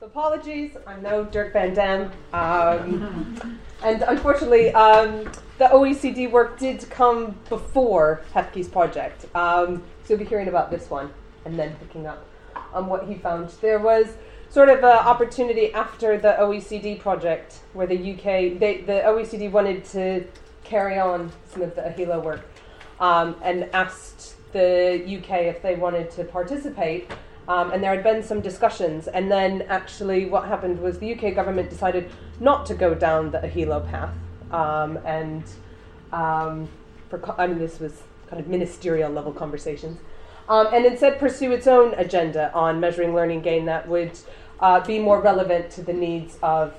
So apologies, I'm no Dirk Van Damme. Um, and unfortunately, um, the OECD work did come before HEFCE's project. Um, so you'll be hearing about this one and then picking up on what he found. There was sort of an opportunity after the OECD project where the UK, they, the OECD wanted to carry on some of the AHELO work um, and asked the UK if they wanted to participate. Um, and there had been some discussions, and then actually, what happened was the UK government decided not to go down the AHELO path, um, and um, for co- I mean, this was kind of ministerial level conversations, um, and instead pursue its own agenda on measuring learning gain that would uh, be more relevant to the needs of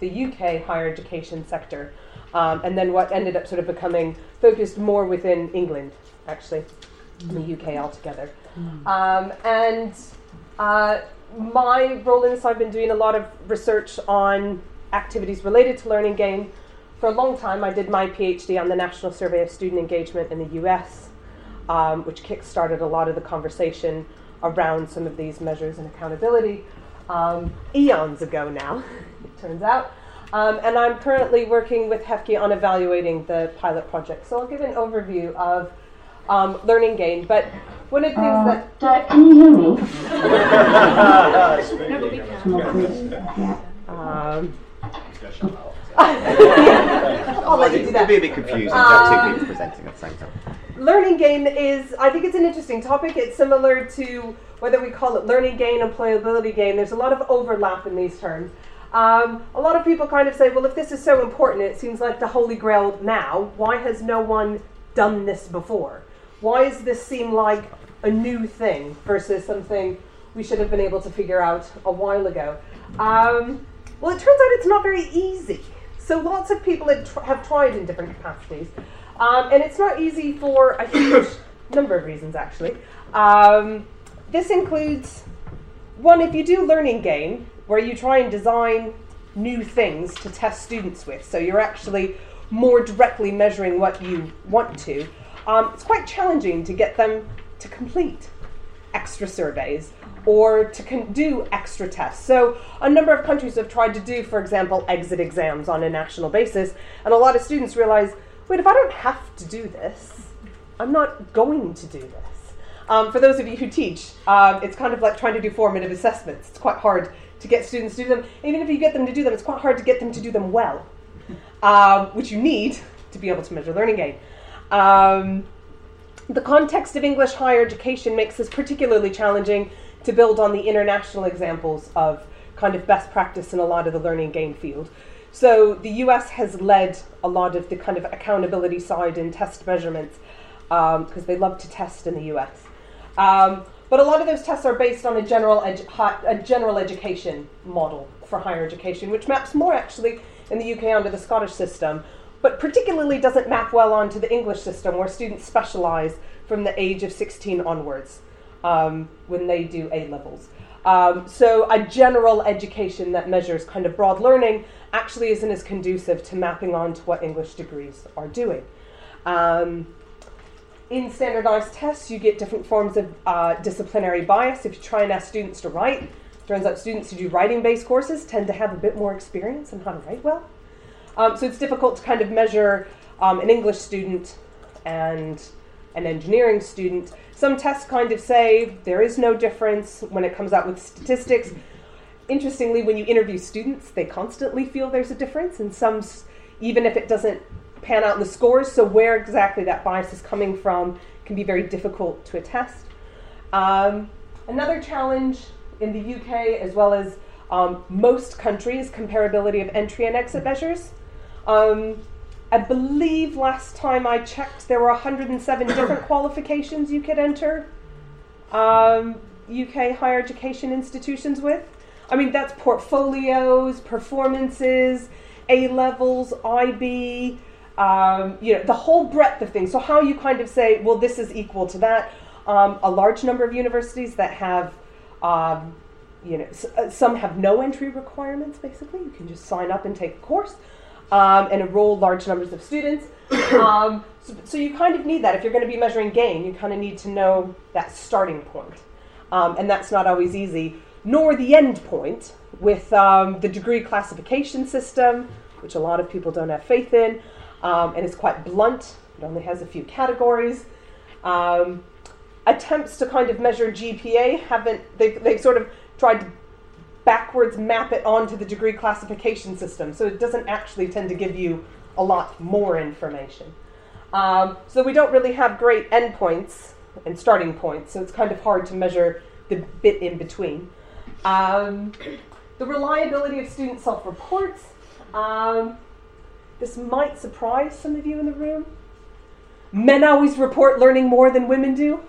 the UK higher education sector, um, and then what ended up sort of becoming focused more within England, actually, in the UK altogether. Um, and uh, my role in this, I've been doing a lot of research on activities related to learning gain. For a long time, I did my PhD on the National Survey of Student Engagement in the US, um, which kick-started a lot of the conversation around some of these measures and accountability um, eons ago now, it turns out. Um, and I'm currently working with HEFCE on evaluating the pilot project. So I'll give an overview of um, learning gain. But one of the things Uh, that Dirk, can you hear me? Um, I'll let you do It'd be a bit confusing to have two people presenting at the same time. Learning gain is, I think it's an interesting topic. It's similar to whether we call it learning gain, employability gain. There's a lot of overlap in these terms. Um, a lot of people kind of say, well, if this is so important, it seems like the holy grail now. Why has no one done this before? Why does this seem like a new thing versus something we should have been able to figure out a while ago? Um, well, it turns out it's not very easy. So lots of people have tried in different capacities. Um, and it's not easy for a huge number of reasons, actually. Um, this includes one, if you do learning gain, where you try and design new things to test students with, so you're actually more directly measuring what you want to, um, it's quite challenging to get them to complete extra surveys or to con- do extra tests. So, a number of countries have tried to do, for example, exit exams on a national basis, and a lot of students realize wait, if I don't have to do this, I'm not going to do this. Um, for those of you who teach, um, it's kind of like trying to do formative assessments. It's quite hard to get students to do them. Even if you get them to do them, it's quite hard to get them to do them well, um, which you need to be able to measure learning gain. Um, the context of English higher education makes this particularly challenging to build on the international examples of kind of best practice in a lot of the learning gain field. So the US has led a lot of the kind of accountability side in test measurements because they love to test in the US. Um, but a lot of those tests are based on a general, edu- a general education model for higher education, which maps more actually in the UK onto the Scottish system, but particularly doesn't map well onto the English system, where students specialize from the age of 16 onwards um, when they do A levels. Um, so a general education that measures kind of broad learning actually isn't as conducive to mapping onto what English degrees are doing. Um, in standardized tests, you get different forms of uh, disciplinary bias. If you try and ask students to write, turns out students who do writing based courses tend to have a bit more experience in how to write well. Um, so it's difficult to kind of measure um, an English student and an engineering student. Some tests kind of say there is no difference when it comes out with statistics. Interestingly, when you interview students, they constantly feel there's a difference, and some, even if it doesn't pan out in the scores, so where exactly that bias is coming from can be very difficult to attest. Um, another challenge in the UK, as well as um, most countries, comparability of entry and exit measures. Um, I believe last time I checked, there were 107 different qualifications you could enter um, UK higher education institutions with. I mean, that's portfolios, performances, A levels, IB, um, you know, the whole breadth of things. So, how you kind of say, well, this is equal to that. Um, a large number of universities that have, um, you know, s- uh, some have no entry requirements, basically. You can just sign up and take a course um, and enroll large numbers of students. um, so, so you kind of need that. If you're going to be measuring gain, you kind of need to know that starting point. Um, and that's not always easy. nor the end point with um, the degree classification system, which a lot of people don't have faith in, um, and is quite blunt. It only has a few categories. Um, attempts to kind of measure GPA haven't, they've, they've sort of tried to backwards map it onto the degree classification system, so it doesn't actually tend to give you a lot more information. Um, so we don't really have great endpoints and starting points, so it's kind of hard to measure the bit in between. Um, the reliability of student self reports. Um, this might surprise some of you in the room. Men always report learning more than women do.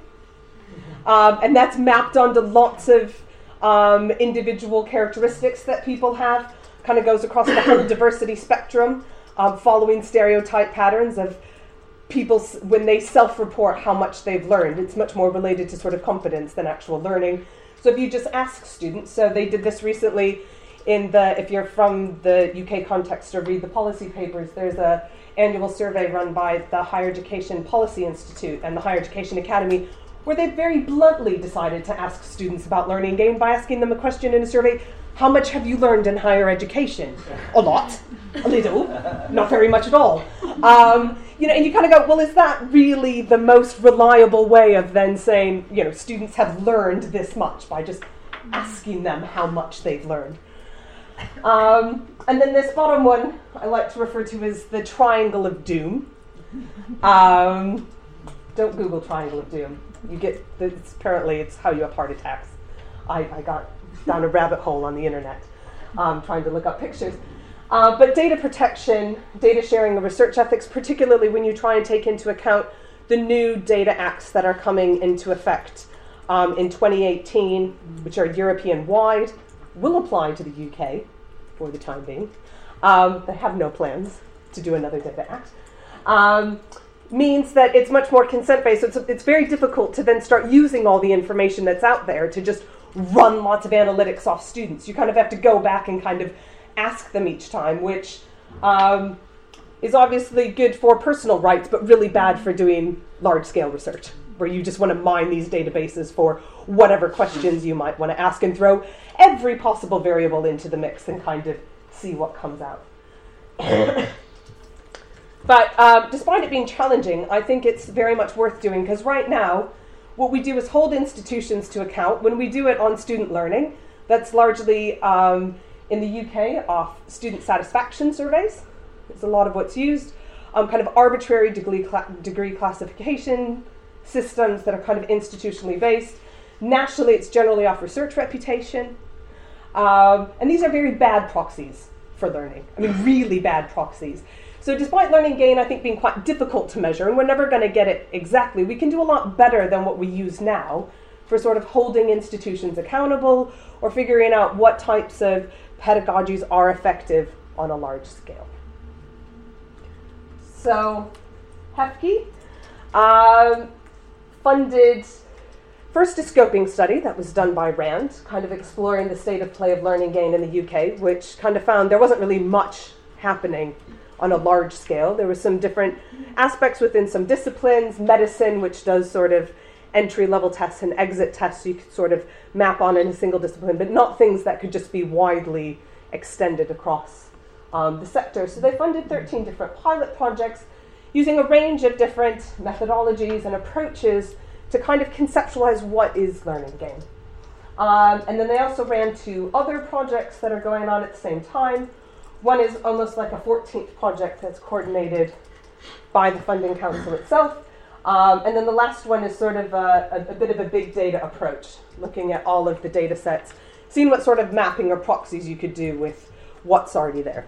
Um, and that's mapped onto lots of um, individual characteristics that people have. Kind of goes across the whole diversity spectrum, um, following stereotype patterns of people when they self report how much they've learned. It's much more related to sort of confidence than actual learning. So if you just ask students, so they did this recently in the, if you're from the UK context or read the policy papers, there's a annual survey run by the Higher Education Policy Institute and the Higher Education Academy where they very bluntly decided to ask students about learning gain by asking them a question in a survey? How much have you learned in higher education? A lot. A little. Not very much at all. Um, you know and you kind of go well is that really the most reliable way of then saying you know students have learned this much by just asking them how much they've learned? Um, and then this bottom one i like to refer to as the triangle of doom. Um, don't google triangle of doom you get it's, apparently it's how you have heart attacks. I, I got down a rabbit hole on the internet um, trying to look up pictures. Uh, but data protection, data sharing, and research ethics, particularly when you try and take into account the new data acts that are coming into effect um, in 2018, which are European wide, will apply to the UK for the time being. Um, they have no plans to do another data act. Means that it's much more consent based. So it's, it's very difficult to then start using all the information that's out there to just run lots of analytics off students. You kind of have to go back and kind of ask them each time, which um, is obviously good for personal rights, but really bad for doing large scale research, where you just want to mine these databases for whatever questions you might want to ask and throw every possible variable into the mix and kind of see what comes out. But um, despite it being challenging, I think it's very much worth doing because right now, what we do is hold institutions to account. When we do it on student learning, that's largely um, in the UK off student satisfaction surveys. It's a lot of what's used. Um, kind of arbitrary degree, degree classification systems that are kind of institutionally based. Nationally, it's generally off research reputation. Um, and these are very bad proxies for learning. I mean, really bad proxies. So, despite learning gain, I think, being quite difficult to measure, and we're never going to get it exactly, we can do a lot better than what we use now for sort of holding institutions accountable or figuring out what types of pedagogies are effective on a large scale. So, HEFCE um, funded first a scoping study that was done by RAND, kind of exploring the state of play of learning gain in the UK, which kind of found there wasn't really much happening on a large scale. There were some different aspects within some disciplines, medicine, which does sort of entry level tests and exit tests you could sort of map on in a single discipline, but not things that could just be widely extended across um, the sector. So they funded 13 different pilot projects using a range of different methodologies and approaches to kind of conceptualize what is learning gain. Um, and then they also ran two other projects that are going on at the same time. One is almost like a 14th project that's coordinated by the Funding Council itself. Um, and then the last one is sort of a, a, a, bit of a big data approach, looking at all of the data sets, seeing what sort of mapping or proxies you could do with what's already there.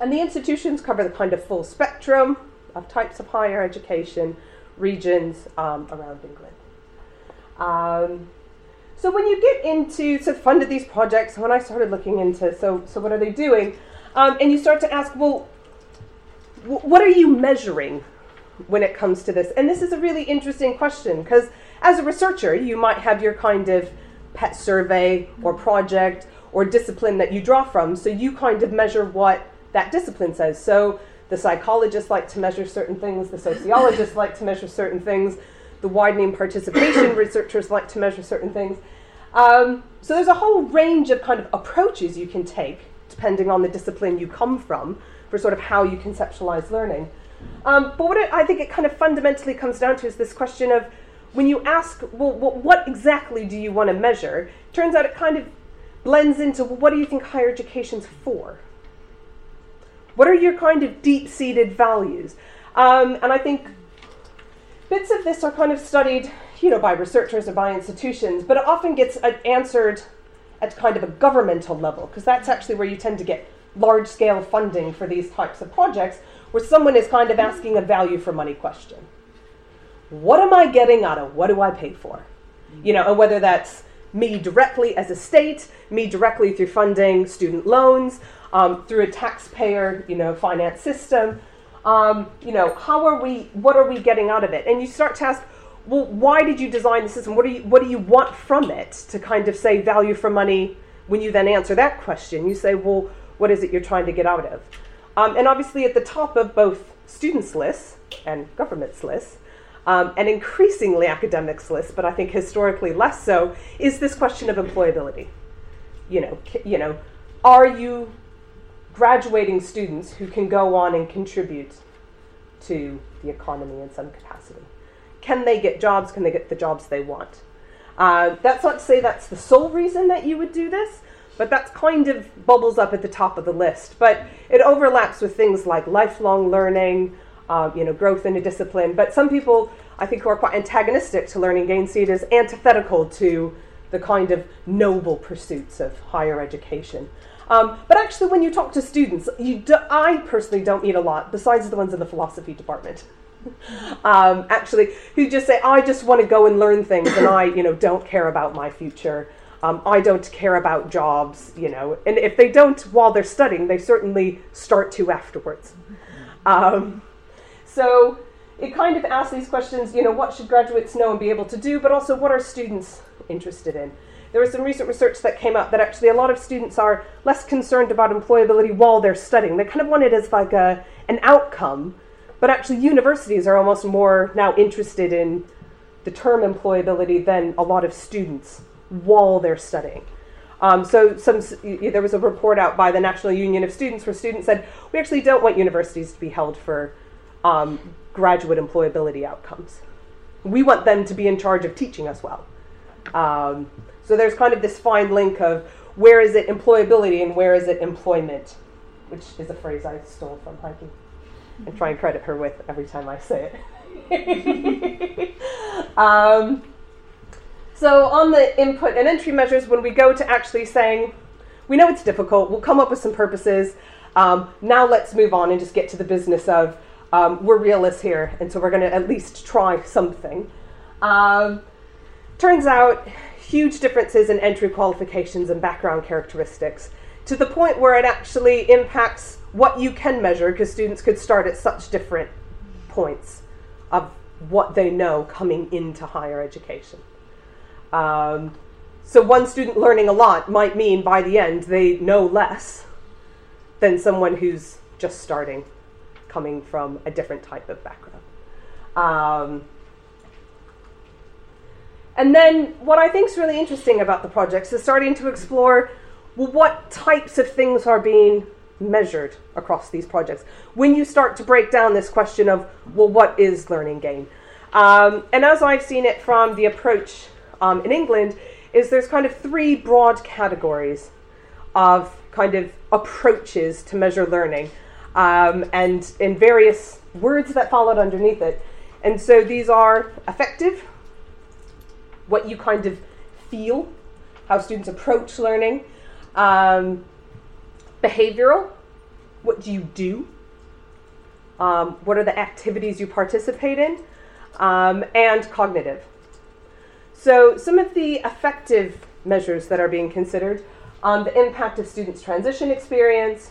And the institutions cover the kind of full spectrum of types of higher education, regions um, around England. Um, so when you get into so funded these projects, when I started looking into so so what are they doing, um, and you start to ask, well, w- what are you measuring when it comes to this? And this is a really interesting question because as a researcher, you might have your kind of pet survey or project or discipline that you draw from. So you kind of measure what that discipline says. So the psychologists like to measure certain things, the sociologists like to measure certain things, the widening participation researchers like to measure certain things. Um, so there's a whole range of kind of approaches you can take, depending on the discipline you come from, for sort of how you conceptualize learning. Um, but what it, I think it kind of fundamentally comes down to is this question of when you ask, well, what exactly do you want to measure? Turns out it kind of blends into well, what do you think higher education's for? What are your kind of deep seated values? Um, and I think bits of this are kind of studied, you know, by researchers or by institutions, but it often gets answered at kind of a governmental level, because that's actually where you tend to get large scale funding for these types of projects, where someone is kind of asking a value for money question. What am I getting out of what do I pay for? You know, and whether that's me directly as a state, me directly through funding student loans, um, through a taxpayer, you know, finance system. Um, you know, how are we? What are we getting out of it? And you start to ask, well, why did you design the system? What do you What do you want from it? To kind of say value for money. When you then answer that question, you say, well, what is it you're trying to get out of? Um, and obviously, at the top of both students' lists and government's lists, um, and increasingly academics lists, but I think historically less so, is this question of employability. You know, you know, are you graduating students who can go on and contribute to the economy in some capacity? Can they get jobs? Can they get the jobs they want? Uh, that's not to say that's the sole reason that you would do this, but that's kind of bubbles up at the top of the list. But it overlaps with things like lifelong learning, uh, you know, growth in a discipline. But some people, I think, who are quite antagonistic to learning gain see it as antithetical to the kind of noble pursuits of higher education. Um, but actually, when you talk to students, do, I personally don't meet a lot, besides the ones in the philosophy department. um, actually, who just say, "I just want to go and learn things, and I, you know, don't care about my future. Um, I don't care about jobs, you know." And if they don't while they're studying, they certainly start to afterwards. Um, so it kind of asks these questions, you know, what should graduates know and be able to do, but also what are students interested in? There was some recent research that came out that actually a lot of students are less concerned about employability while they're studying. They kind of want it as like a, an outcome, but actually universities are almost more now interested in the term employability than a lot of students while they're studying. Um, so some, there was a report out by the National Union of Students where students said, we actually don't want universities to be held for um, graduate employability outcomes. We want them to be in charge of teaching us well. Um, so there's kind of this fine link of where is it employability and where is it employment, which is a phrase I stole from Heike and try and credit her with every time I say it. um, so on the input and entry measures, when we go to actually saying, we know it's difficult, we'll come up with some purposes. Um, now let's move on and just get to the business of um, we're realists here, and so we're going to at least try something. Um, turns out huge differences in entry qualifications and background characteristics to the point where it actually impacts what you can measure because students could start at such different points of what they know coming into higher education. Um, so one student learning a lot might mean by the end they know less than someone who's just starting, coming from a different type of background. Um, and then what I think is really interesting about the projects is starting to explore well, what types of things are being measured across these projects when you start to break down this question of, well, what is learning gain? Um, and as I've seen it from the approach um, in England, is there's kind of three broad categories of kind of approaches to measure learning, um, and in various words that followed underneath it. And so these are affective, what you kind of feel, how students approach learning, um, behavioral, what do you do, um, what are the activities you participate in, um, and cognitive. So, some of the affective measures that are being considered on the impact of students' transition experience,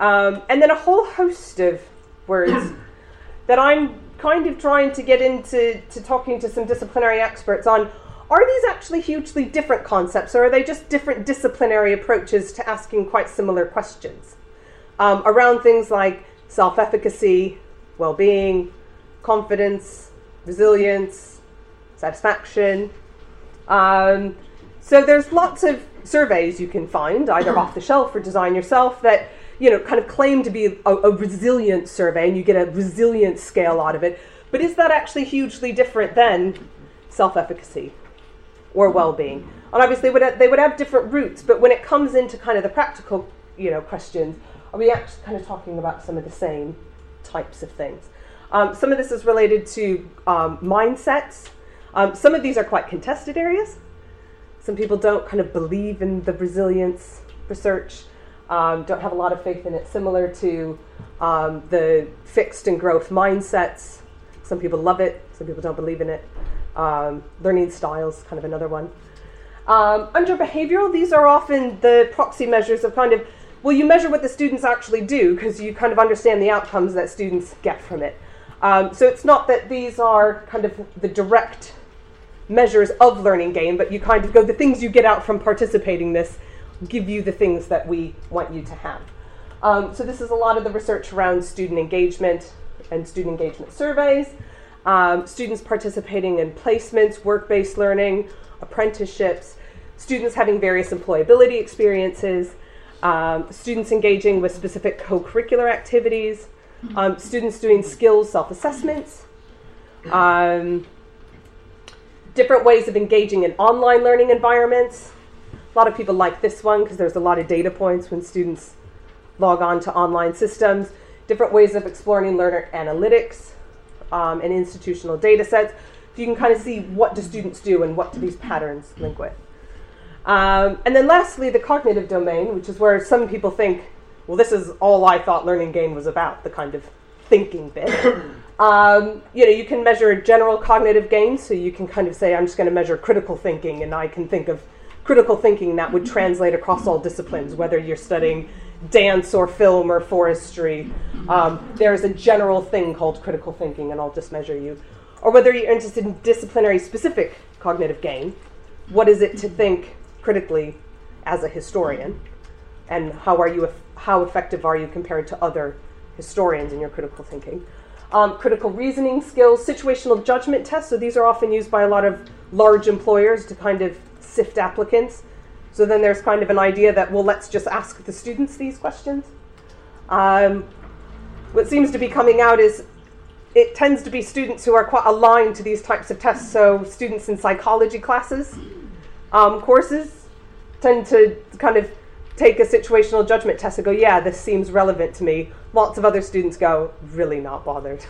um, and then a whole host of words that I'm kind of trying to get into to talking to some disciplinary experts on are these actually hugely different concepts, or are they just different disciplinary approaches to asking quite similar questions um, around things like self efficacy, well being, confidence, resilience, satisfaction? Um, So there's lots of surveys you can find, either off the shelf or design yourself, that you know kind of claim to be a, a resilient survey, and you get a resilience scale out of it. But is that actually hugely different than self-efficacy or well-being? And obviously, would have, they would have different roots, but when it comes into kind of the practical, you know, questions, are we actually kind of talking about some of the same types of things? Um, some of this is related to um, mindsets. Um, some of these are quite contested areas. Some people don't kind of believe in the resilience research, um, don't have a lot of faith in it, similar to um, the fixed and growth mindsets. Some people love it, some people don't believe in it. Um, learning styles, kind of another one. under behavioral, these are often the proxy measures of kind of well, you measure what the students actually do because you kind of understand the outcomes that students get from it. Um, so it's not that these are kind of the direct measures of learning gain, but you kind of go, the things you get out from participating this give you the things that we want you to have. Um, so this is a lot of the research around student engagement and student engagement surveys, um, students participating in placements, work-based learning, apprenticeships, students having various employability experiences, um, students engaging with specific co-curricular activities, um, students doing skills self-assessments, um, different ways of engaging in online learning environments. A lot of people like this one because there's a lot of data points when students log on to online systems, different ways of exploring learner analytics um, and institutional data sets. So you can kind of see what do students do and what do these patterns link with. Um, and then lastly, the cognitive domain, which is where some people think, well, this is all I thought learning gain was about, the kind of thinking bit. um, you know, you can measure general cognitive gain, so you can kind of say, I'm just going to measure critical thinking, and I can think of critical thinking that would translate across all disciplines, whether you're studying dance or film or forestry. Um, there's a general thing called critical thinking, and I'll just measure you. Or whether you're interested in disciplinary specific cognitive gain, what is it to think critically as a historian, and how are you how effective are you compared to other historians in your critical thinking? Um, critical reasoning skills, situational judgment tests. So these are often used by a lot of large employers to kind of sift applicants. So then there's kind of an idea that well, let's just ask the students these questions. Um, what seems to be coming out is it tends to be students who are quite aligned to these types of tests. So students in psychology classes, um, courses, tend to kind of take a situational judgment test and go, yeah, this seems relevant to me. Lots of other students go, really not bothered.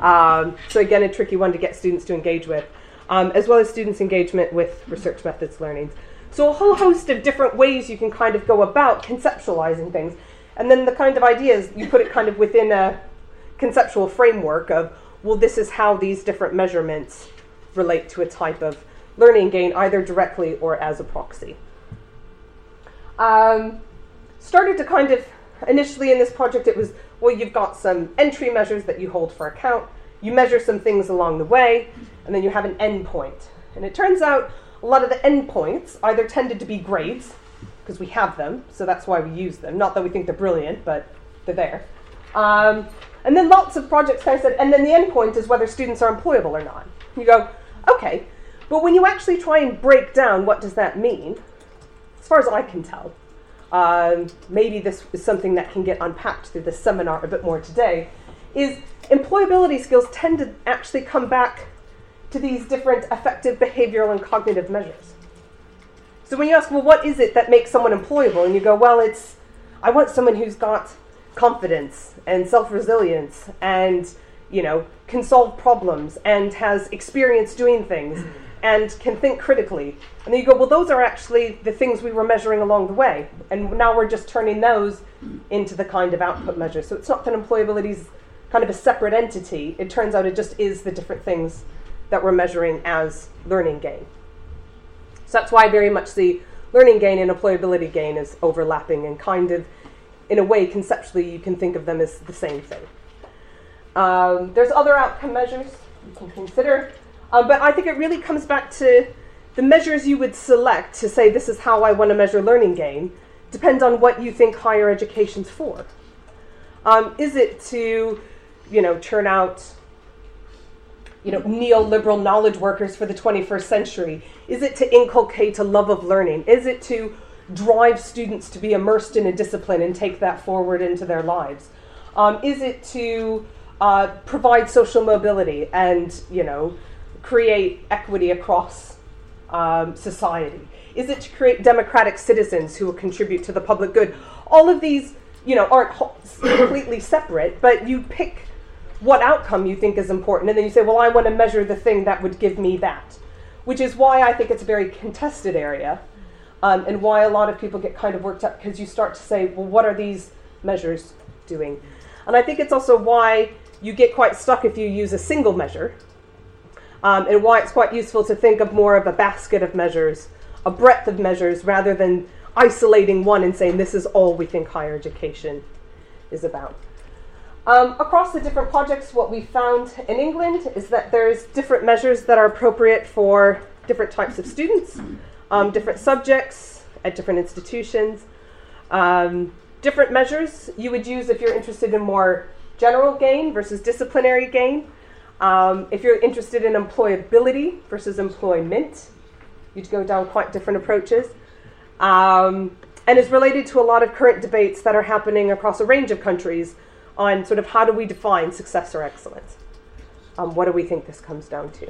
Um, so again, a tricky one to get students to engage with, um, as well as students' engagement with research methods learning. So a whole host of different ways you can kind of go about conceptualizing things. And then the kind of ideas, you put it kind of within a conceptual framework of, well, this is how these different measurements relate to a type of learning gain, either directly or as a proxy. Um, started to kind of initially in this project it was well you've got some entry measures that you hold for account. You measure some things along the way and then you have an endpoint and it turns out a lot of the endpoints either tended to be grades because we have them so that's why we use them. Not that we think they're brilliant but they're there. Um, and then lots of projects kind of said and then the endpoint is whether students are employable or not. You go okay but when you actually try and break down what does that mean? As far as I can tell. Um, maybe this is something that can get unpacked through this seminar a bit more today, is employability skills tend to actually come back to these different affective behavioral and cognitive measures. So when you ask, well, what is it that makes someone employable? And you go, well, it's, I want someone who's got confidence and self-resilience and, you know, can solve problems and has experience doing things mm. and can think critically. And then you go, well, those are actually the things we were measuring along the way. And now we're just turning those into the kind of output measure. So it's not that employability is kind of a separate entity. It turns out it just is the different things that we're measuring as learning gain. So that's why very much the learning gain and employability gain is overlapping and kind of, in a way, conceptually, you can think of them as the same thing. Um, there's other outcome measures you can consider. Um, but I think it really comes back to the measures you would select to say this is how I want to measure learning gain depends on what you think higher education's for. Um, is it to, you know, churn out you know, neoliberal knowledge workers for the 21st century? Is it to inculcate a love of learning? Is it to drive students to be immersed in a discipline and take that forward into their lives? Um, is it to uh, provide social mobility and, you know, create equity across um, society? Is it to create democratic citizens who will contribute to the public good? All of these, you know, aren't completely separate, but you pick what outcome you think is important, and then you say, well, I want to measure the thing that would give me that, which is why I think it's a very contested area, um, and why a lot of people get kind of worked up because you start to say, well, what are these measures doing? And I think it's also why you get quite stuck if you use a single measure, um, and why it's quite useful to think of more of a basket of measures, a breadth of measures, rather than isolating one and saying this is all we think higher education is about. Um, across the different projects, what we found in England is that there's different measures that are appropriate for different types of students, um, different subjects at different institutions. Um, different measures you would use if you're interested in more general gain versus disciplinary gain. Um, if you're interested in employability versus employment, you'd go down quite different approaches. Um, and is related to a lot of current debates that are happening across a range of countries on sort of how do we define success or excellence. Um, what do we think this comes down to?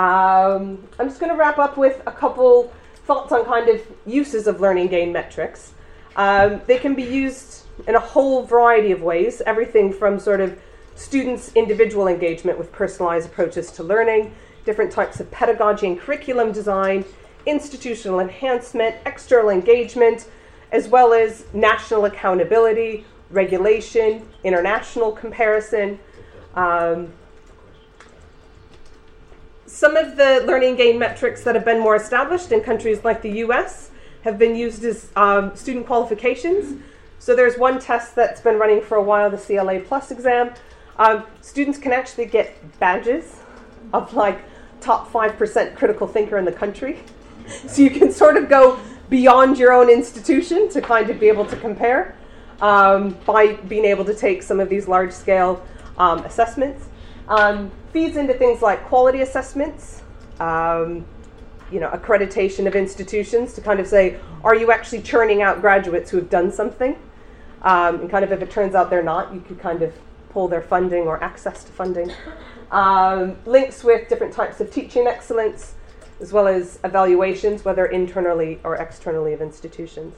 Um, I'm just going to wrap up with a couple thoughts on kind of uses of learning gain metrics. Um, they can be used in a whole variety of ways, everything from sort of students' individual engagement with personalized approaches to learning, different types of pedagogy and curriculum design, institutional enhancement, external engagement, as well as national accountability, regulation, international comparison. Um, some of the learning gain metrics that have been more established in countries like the US have been used as um, student qualifications. So there's one test that's been running for a while, the CLA Plus exam. Um, students can actually get badges of like top 5% critical thinker in the country. So you can sort of go beyond your own institution to kind of be able to compare um, by being able to take some of these large scale um, assessments. Um, feeds into things like quality assessments, um, you know, accreditation of institutions to kind of say, are you actually churning out graduates who have done something? Um, and kind of if it turns out they're not, you could kind of pull their funding or access to funding. Um, links with different types of teaching excellence, as well as evaluations, whether internally or externally of institutions.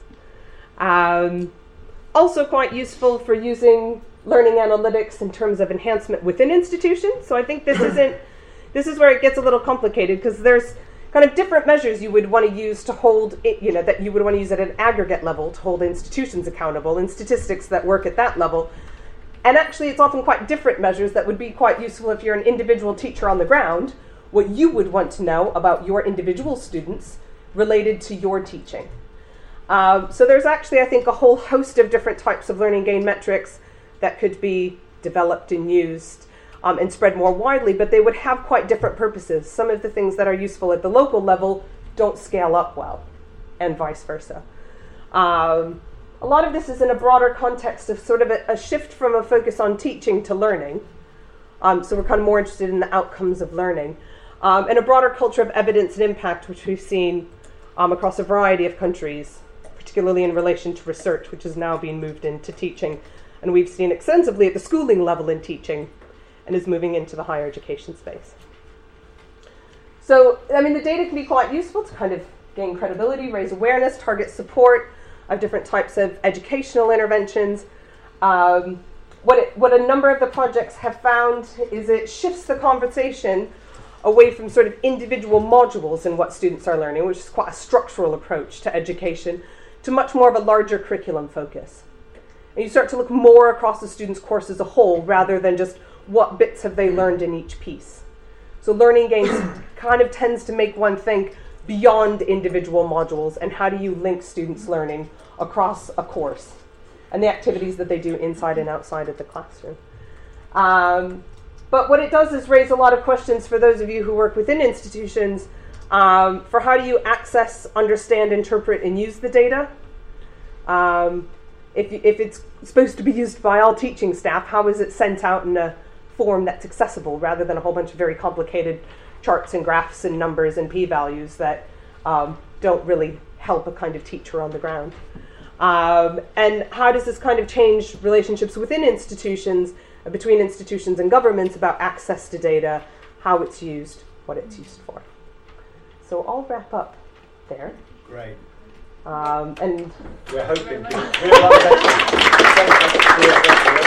Um, also quite useful for using learning analytics in terms of enhancement within institutions. So I think this isn't this is where it gets a little complicated because there's kind of different measures you would want to use to hold it, you know that you would want to use at an aggregate level to hold institutions accountable and statistics that work at that level. And actually it's often quite different measures that would be quite useful if you're an individual teacher on the ground, what you would want to know about your individual students related to your teaching. Um, so there's actually, I think, a whole host of different types of learning gain metrics that could be developed and used um, and spread more widely, but they would have quite different purposes. Some of the things that are useful at the local level don't scale up well, and vice versa. Um, a lot of this is in a broader context of sort of a, a shift from a focus on teaching to learning. Um, so we're kind of more interested in the outcomes of learning. Um, and a broader culture of evidence and impact, which we've seen um, across a variety of countries particularly in relation to research, which is now being moved into teaching. And we've seen extensively at the schooling level in teaching and is moving into the higher education space. So, I mean, the data can be quite useful to kind of gain credibility, raise awareness, target support of different types of educational interventions. Um, what, it, what a number of the projects have found is it shifts the conversation away from sort of individual modules in what students are learning, which is quite a structural approach to education, to much more of a larger curriculum focus. And you start to look more across the student's course as a whole rather than just what bits have they learned in each piece. So learning gains kind of tends to make one think beyond individual modules and how do you link students' learning across a course and the activities that they do inside and outside of the classroom. Um, but what it does is raise a lot of questions for those of you who work within institutions um, for how do you access, understand, interpret, and use the data? Um, if, if it's supposed to be used by all teaching staff, how is it sent out in a form that's accessible rather than a whole bunch of very complicated charts and graphs and numbers and p-values that um, don't really help a kind of teacher on the ground. Um, and how does this kind of change relationships within institutions, between institutions and governments about access to data, how it's used, what it's used for? So I'll wrap up there. Great. Um, and We're hoping. We're